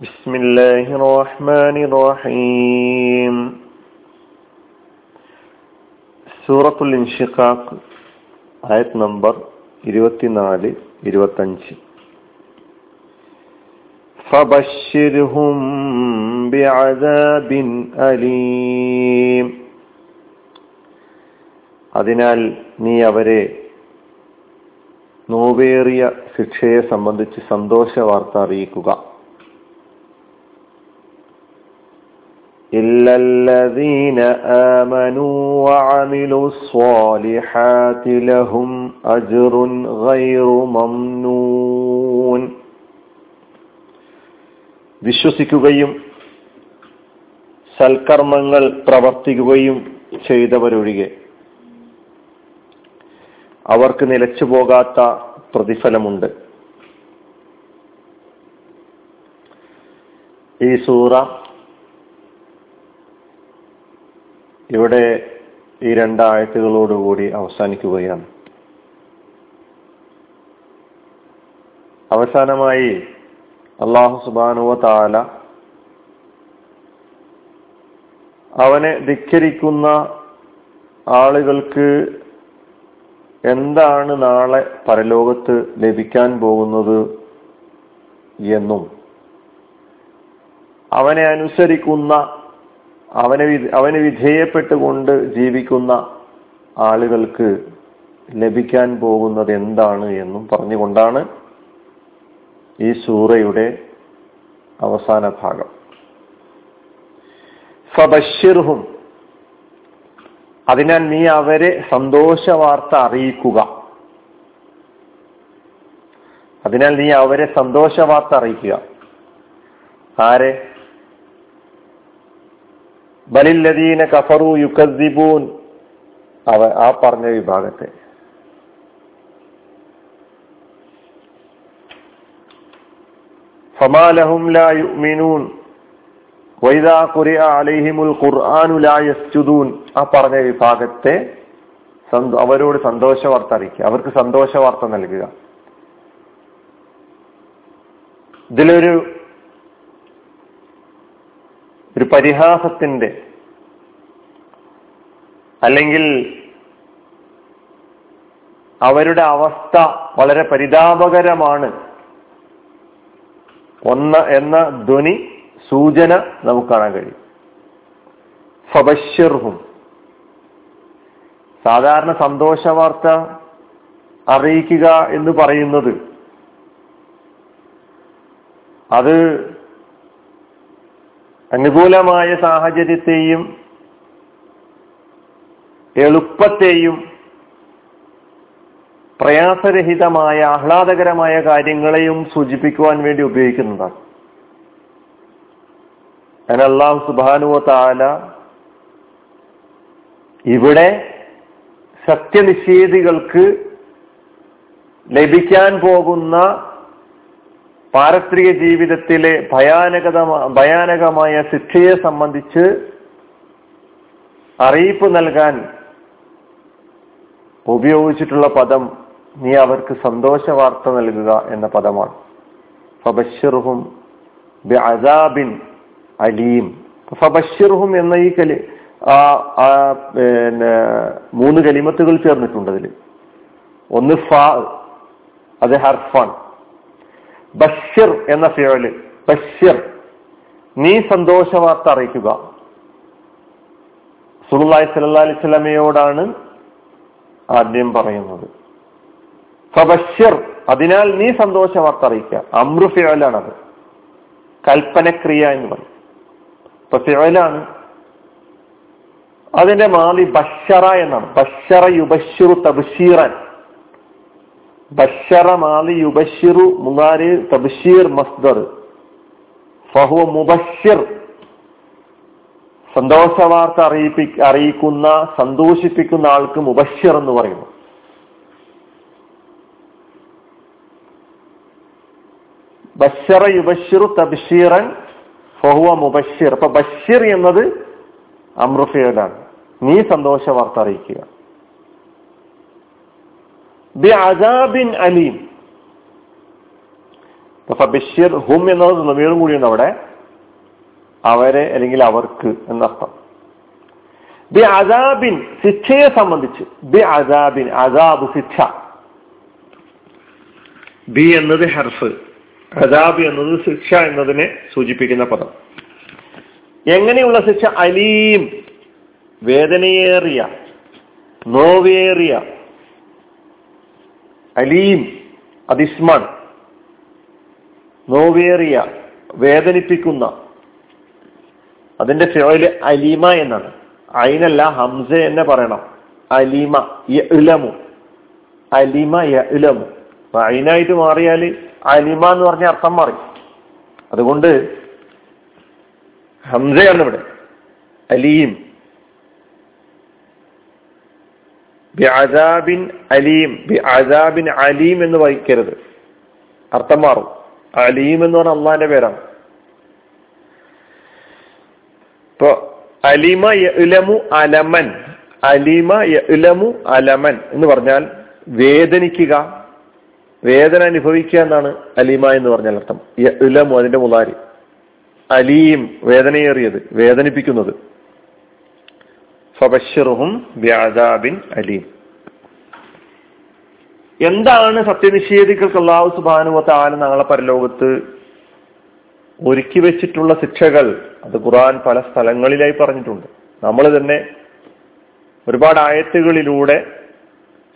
بسم الله الرحمن الرحيم സൂറത്തുൽ ഇൻഷിഖാഖ് ആയത് നമ്പർ ഇരുപത്തിനാല് ഇരുപത്തഞ്ച് فبشرهم بعذاب أليم അതിനാൽ നീ അവരെ നോവേറിയ ശിക്ഷയെ സംബന്ധിച്ച് സന്തോഷ വാർത്ത അറിയിക്കുക إلا الذين آمنوا وعملوا الصالحات لهم أجر غير ممنون വിശ്വസിക്കുകയും സൽക്കർമ്മങ്ങൾ പ്രവർത്തിക്കുകയും ചെയ്തവരൊഴികെ അവർക്ക് നിലച്ചു പോകാത്ത പ്രതിഫലമുണ്ട് ഈ സൂറ ഇവിടെ ഈ രണ്ടാഴ്ചകളോടുകൂടി അവസാനിക്കുകയാണ്. അവസാനമായി അള്ളാഹു സുബാനുവ താല അവനെ ധിക്കരിക്കുന്ന ആളുകൾക്ക് എന്താണ് നാളെ പരലോകത്ത് ലഭിക്കാൻ പോകുന്നത് എന്നും അവനെ അനുസരിക്കുന്ന അവനെ അവന് വിധേയപ്പെട്ടുകൊണ്ട് ജീവിക്കുന്ന ആളുകൾക്ക് ലഭിക്കാൻ പോകുന്നത് എന്താണ് എന്നും പറഞ്ഞുകൊണ്ടാണ് ഈ സൂറയുടെ അവസാന ഭാഗം. ഫബഷിർഹും അതിനാൽ നീ അവരെ സന്തോഷ വാർത്ത അറിയിക്കുക. അതിനാൽ നീ അവരെ സന്തോഷ വാർത്ത അറിയിക്കുക. ആരെ? ബലില്ലദീന കഫറു യുക്കസിബൂൻ അവ ആ പറഞ്ഞ വിഭാഗത്തെ. ഫമാലഹും ലാ വൈദാ ഖുരിഅ അലൈഹിമുൽ ഖുർആനു ലാ യസ്ജുദൂൻ. ആ പറഞ്ഞ വിഭാഗത്തെ അവരോട് സന്തോഷ വാർത്ത അറിയിക്കുക. അവർക്ക് സന്തോഷ വാർത്ത നൽകുക. ഇതിലൊരു ഒരു പരിഹാസത്തിന്റെ അല്ലെങ്കിൽ അവരുടെ അവസ്ഥ വളരെ പരിതാപകരമാണ്. ഒന്ന് എന്ന ധ്വനി സൂചന നമുക്ക് കാണാൻ കഴിയും. ഫബഷിർഹും സാധാരണ സന്തോഷ വാർത്ത അറിയിക്കുക എന്ന് പറയുന്നത് അത് അനുകൂലമായ സാഹചര്യത്തെയും എളുപ്പത്തെയും പ്രയാസരഹിതമായ ആഹ്ലാദകരമായ കാര്യങ്ങളെയും സൂചിപ്പിക്കുവാൻ വേണ്ടി ഉപയോഗിക്കുന്നതാണ്. അതിന് അള്ളാഹു സുബാനുവ താല ഇവിടെ സത്യനിഷേധികൾക്ക് ലഭിക്കാൻ പോകുന്ന പാരത്രിക ജീവിതത്തിലെ ഭയാനകത ഭയാനകമായ ശിക്ഷയെ സംബന്ധിച്ച് അറിയിപ്പ് നൽകാൻ ഉപയോഗിച്ചിട്ടുള്ള പദം നീ അവർക്ക് സന്തോഷ വാർത്ത നൽകുക എന്ന പദമാണ്. ഫബഷിർഹും അലീം. ഫബഷിർഹും എന്ന ഈ കലി ആ പിന്നെ മൂന്ന് കലിമത്തുകൾ ചേർന്നിട്ടുണ്ട് അതിൽ ഒന്ന് ഫ അത് ഹർഫാൻ ബഷിർ എന്ന ഫിയോൽ ബഷിർ നീ സന്തോഷവാർത്ത അറിയിക്കുക. സുഹുല്ലായി സല്ലാ അലൈഹി സ്വലമയോടാണ് ആദ്യം പറയുന്നത്. ഫബഷിർ അതിനാൽ നീ സന്തോഷവാർത്ത അറിയിക്കുക. അമ്രു ഫിയോലാണത്. കൽപ്പനക്രിയ എന്ന് പറയും. ഇപ്പൊ ഫിയോലാണ്. അതിന്റെ മാലി ബഷറ എന്നാണ്. ബഷറ യുബഷിറു തബ്ഷീറൻ ബഷറ മാലി യുബഷിറു മുങ്ങാരി തബ്ഷീർ മസ്ദർ. ഫഹുവ മുബഷിർ സന്തോഷ വാർത്ത അറിയിപ്പി അറിയിക്കുന്ന സന്തോഷിപ്പിക്കുന്ന ആൾക്ക് മുബഷിർ എന്ന് പറയുന്നു. ബഷറ യുബഷിറു തബ്ഷീറൻ ഫഹുവ മുബഷിർ അപ്പൊ ബഷീർ എന്നത് അമ്രുഫിയലാണ് നീ സന്തോഷ വാർത്ത അറിയിക്കുക. ബി അജാബിൻ അലീം ബഷീർ ഹും എന്നത് നമീറും കൂടിയുണ്ട് അവിടെ. അവരെ അല്ലെങ്കിൽ അവർക്ക് എന്നർത്ഥം. ബി അസാബിൻ ശിക്ഷയെ സംബന്ധിച്ച്. ബി അസാബിൻ അസാബ് ശിക്ഷ. ബി എന്നത് ഹർഫ് അസാബ് എന്നത് ശിക്ഷ എന്നതിനെ സൂചിപ്പിക്കുന്ന പദം. എങ്ങനെയുള്ള ശിക്ഷ? അലീം വേദനയേറിയ നോവേറിയ അലീം അതിസ്മാൻ നോവേറിയ വേദനിപ്പിക്കുന്ന അതിന്റെ ഫിയോയിൽ അലീമ എന്നാണ്. അയിനല്ല ഹംസ എന്നെ പറയണം. അലീമ ഇലമു അലിമ ഇലമു അയിനായിട്ട് മാറിയാൽ അലിമ എന്ന് പറഞ്ഞ അർത്ഥം മാറി. അതുകൊണ്ട് ഹംസയാണ് ഇവിടെ. അലീം ബിഅജാബിൻ അലീം ബി അദാബിൻ അലീം എന്ന് വഹിക്കരുത് അർത്ഥം മാറും. അലീം എന്ന് പറഞ്ഞാൽ അള്ളാന്റെ പേരാണ്. ഇപ്പൊ അലിമ യലമു അലമൻ അലിമ യലമു അലമൻ എന്ന് പറഞ്ഞാൽ വേദനിക്കുക വേദന അനുഭവിക്കുക എന്നാണ് അലിമ എന്ന് പറഞ്ഞാൽ അർത്ഥം. യലമു അതിന്റെ മുതാരി അലീം വേദനയേറിയത് വേദനിപ്പിക്കുന്നത്. ഫബഷിറുഹും അലീം. എന്താണ് സത്യനിഷേധികൾക്ക് അള്ളാഹു സുബാനുവത്ത ആല നാളെ പരലോകത്ത് ഒരുക്കി വെച്ചിട്ടുള്ള ശിക്ഷകൾ? അത് ഖുറാൻ പല സ്ഥലങ്ങളിലായി പറഞ്ഞിട്ടുണ്ട്. നമ്മൾ തന്നെ ഒരുപാട് ആയത്തുകളിലൂടെ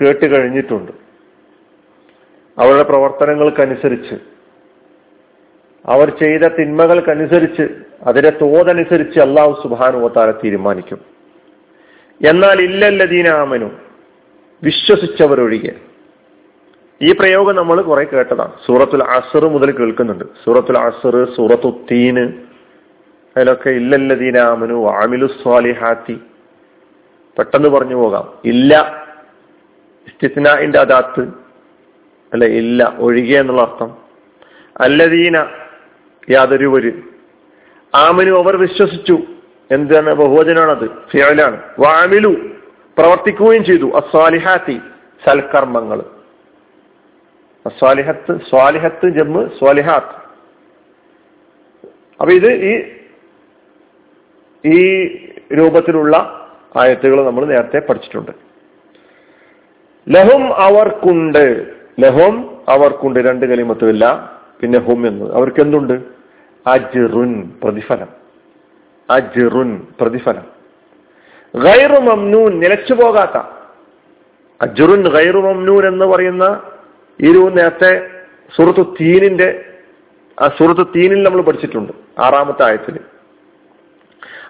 കേട്ട് കഴിഞ്ഞിട്ടുണ്ട്. അവരുടെ പ്രവർത്തനങ്ങൾക്കനുസരിച്ച് അവർ ചെയ്ത തിന്മകൾക്കനുസരിച്ച് അതിന്റെ തോതനുസരിച്ച് അള്ളാഹു സുബാനുവത്താല തീരുമാനിക്കും. എന്നാൽ ഇല്ലല്ലദീനാമനു വിശ്വസിച്ചവരൊഴികെ. ഈ പ്രയോഗം നമ്മൾ കുറെ കേട്ടതാണ്. സൂറത്തുൽ അസർ മുതൽ കേൾക്കുന്നുണ്ട്. സൂറത്തുൽ അസർ സൂറത്തു അതിലൊക്കെ ഇല്ലല്ലദീനാമനു ആമിലു സ്വാലിഹാത്തി. പെട്ടെന്ന് പറഞ്ഞു പോകാം. ഇല്ല ഇസ്തിസ്നാഇന്റെ അതാത്ത് അല്ലെ ഇല്ല ഒഴികെ എന്നുള്ള അർത്ഥം. അല്ലദീന യാതൊരുവര്. ആമനു അവർ വിശ്വസിച്ചു. എന്താണ് ബഹുവചനാണത്? ഫിയലാണ് വാമിലു. പ്രവർത്തിക്കുകയും ചെയ്തു. അസ്വാലിഹാത്തി സൽക്കർമ്മങ്ങൾ സ്വാലിഹത്ത് സ്വാലിഹത്ത് ജമ്മ് സ്വാലിഹാത്ത്. അപ്പൊ ഇത് ഈ ഈ രൂപത്തിലുള്ള ആയത്തുകൾ നമ്മൾ നേരത്തെ പഠിച്ചിട്ടുണ്ട്. ലഹും അവർക്കുണ്ട്. ലഹും അവർക്കുണ്ട്. രണ്ട് കലിമത്തുമില്ല പിന്നെ ഹും എന്ന്. അവർക്ക് എന്തുണ്ട് അജ്റുൻ പ്രതിഫലം. അജ്റുൻ പ്രതിഫലം. ഗൈറു മംനൂൻ നിലച്ചു പോകാത്ത. അജ്റുൻ ഗൈറു മംനൂൻ എന്ന് പറയുന്ന ഇരു നേരത്തെ സുഹൃത്തു തീനിന്റെ ആ സുഹൃത്തു തീനിൽ നമ്മൾ പഠിച്ചിട്ടുണ്ട് ആറാമത്തെ ആയത്തിൽ.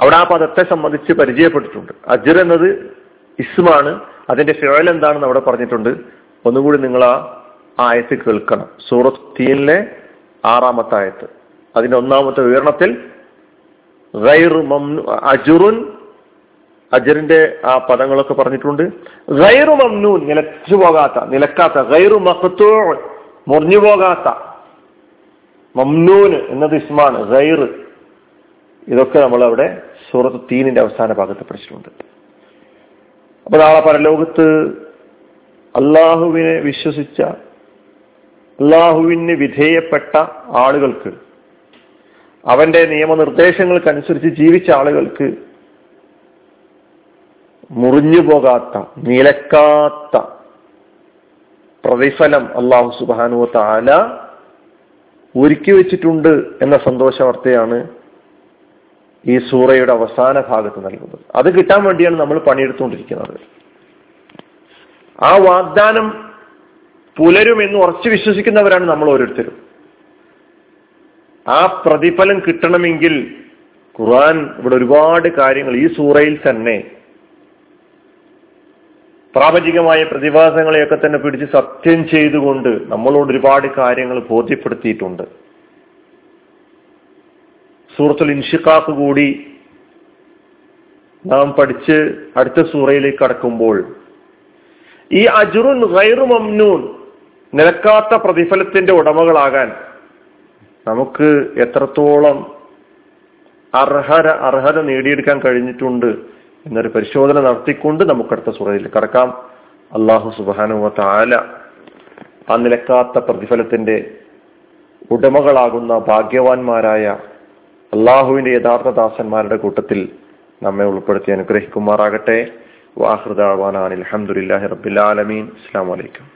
അവിടെ ആ പദത്തെ സംബന്ധിച്ച് പരിചയപ്പെട്ടിട്ടുണ്ട്. അജ്ർ എന്നത് ഇസ്മാണ് അതിന്റെ ഫിഴൽ എന്താണെന്ന് അവിടെ പറഞ്ഞിട്ടുണ്ട്. ഒന്നുകൂടി നിങ്ങൾ ആ ആയത്ത് കേൾക്കണം. സൂറത്ത് തീനിലെ ആറാമത്തെ ആയത്ത്. അതിന്റെ ഒന്നാമത്തെ വിവരണത്തിൽ അജുറുൻ അജറിന്റെ ആ പദങ്ങളൊക്കെ പറഞ്ഞിട്ടുണ്ട്. ഗൈറു മംനൂൻ നിലച്ചു പോകാത്ത നിലക്കാത്ത ഗൈറു മഹത്തൂ മുറിഞ്ഞു പോകാത്ത മംനൂന് എന്നത് ഇസ്മാണ് ഗൈർ. ഇതൊക്കെ നമ്മൾ അവിടെ സൂറത്ത് തീനിന്റെ അവസാന ഭാഗത്ത് പഠിച്ചിട്ടുണ്ട്. അപ്പൊ നാളെ പരലോകത്ത് അള്ളാഹുവിനെ വിശ്വസിച്ച അള്ളാഹുവിന് വിധേയപ്പെട്ട ആളുകൾക്ക് അവന്റെ നിയമനിർദ്ദേശങ്ങൾക്കനുസരിച്ച് ജീവിച്ച ആളുകൾക്ക് മുറിഞ്ഞു പോകാത്ത നിലക്കാത്ത പ്രതിഫലം അള്ളാഹു സുബാനു താല ഒരുക്കി വെച്ചിട്ടുണ്ട് എന്ന സന്തോഷ വാർത്തയാണ് ഈ സൂറയുടെ അവസാന ഭാഗത്ത് നൽകുന്നത്. അത് കിട്ടാൻ വേണ്ടിയാണ് നമ്മൾ പണിയെടുത്തുകൊണ്ടിരിക്കുന്നത്. ആ വാഗ്ദാനം പുലരുമെന്ന് ഉറച്ചു വിശ്വസിക്കുന്നവരാണ് നമ്മൾ ഓരോരുത്തരും. ആ പ്രതിഫലം കിട്ടണമെങ്കിൽ ഖുർആൻ ഇവിടെ ഒരുപാട് കാര്യങ്ങൾ ഈ സൂറയിൽ തന്നെ പ്രാപഞ്ചികമായ പ്രതിഭാസങ്ങളെയൊക്കെ തന്നെ പിടിച്ച് സത്യം ചെയ്തുകൊണ്ട് നമ്മളോട് ഒരുപാട് കാര്യങ്ങൾ ബോധ്യപ്പെടുത്തിയിട്ടുണ്ട്. സൂറത്തുൽ ഇൻഷിഖാക്ക് കൂടി നാം പഠിച്ച് അടുത്ത സൂറയിലേക്ക് കടക്കുമ്പോൾ ഈ അജുറുൻ ഗൈറു മംനൂൻ നിലക്കാത്ത പ്രതിഫലത്തിന്റെ ഉടമകളാകാൻ നമുക്ക് എത്രത്തോളം അർഹര അർഹത നേടിയെടുക്കാൻ കഴിഞ്ഞിട്ടുണ്ട് എന്നൊരു പരിശോധന നടത്തിക്കൊണ്ട് നമുക്ക് അടുത്ത സുറയിൽ കടക്കാം. അള്ളാഹു സുബാനുവ താല ആ നിലക്കാത്ത പ്രതിഫലത്തിന്റെ ഉടമകളാകുന്ന ഭാഗ്യവാന്മാരായ അള്ളാഹുവിന്റെ യഥാർത്ഥ ദാസന്മാരുടെ കൂട്ടത്തിൽ നമ്മെ ഉൾപ്പെടുത്തി അനുഗ്രഹിക്കുമാറാകട്ടെ. വാഹൃദാവാനാൻ അലഹമുല്ലാഹി റബ്ബിൽ ആലമീൻ. അസ്സാം വലൈക്കും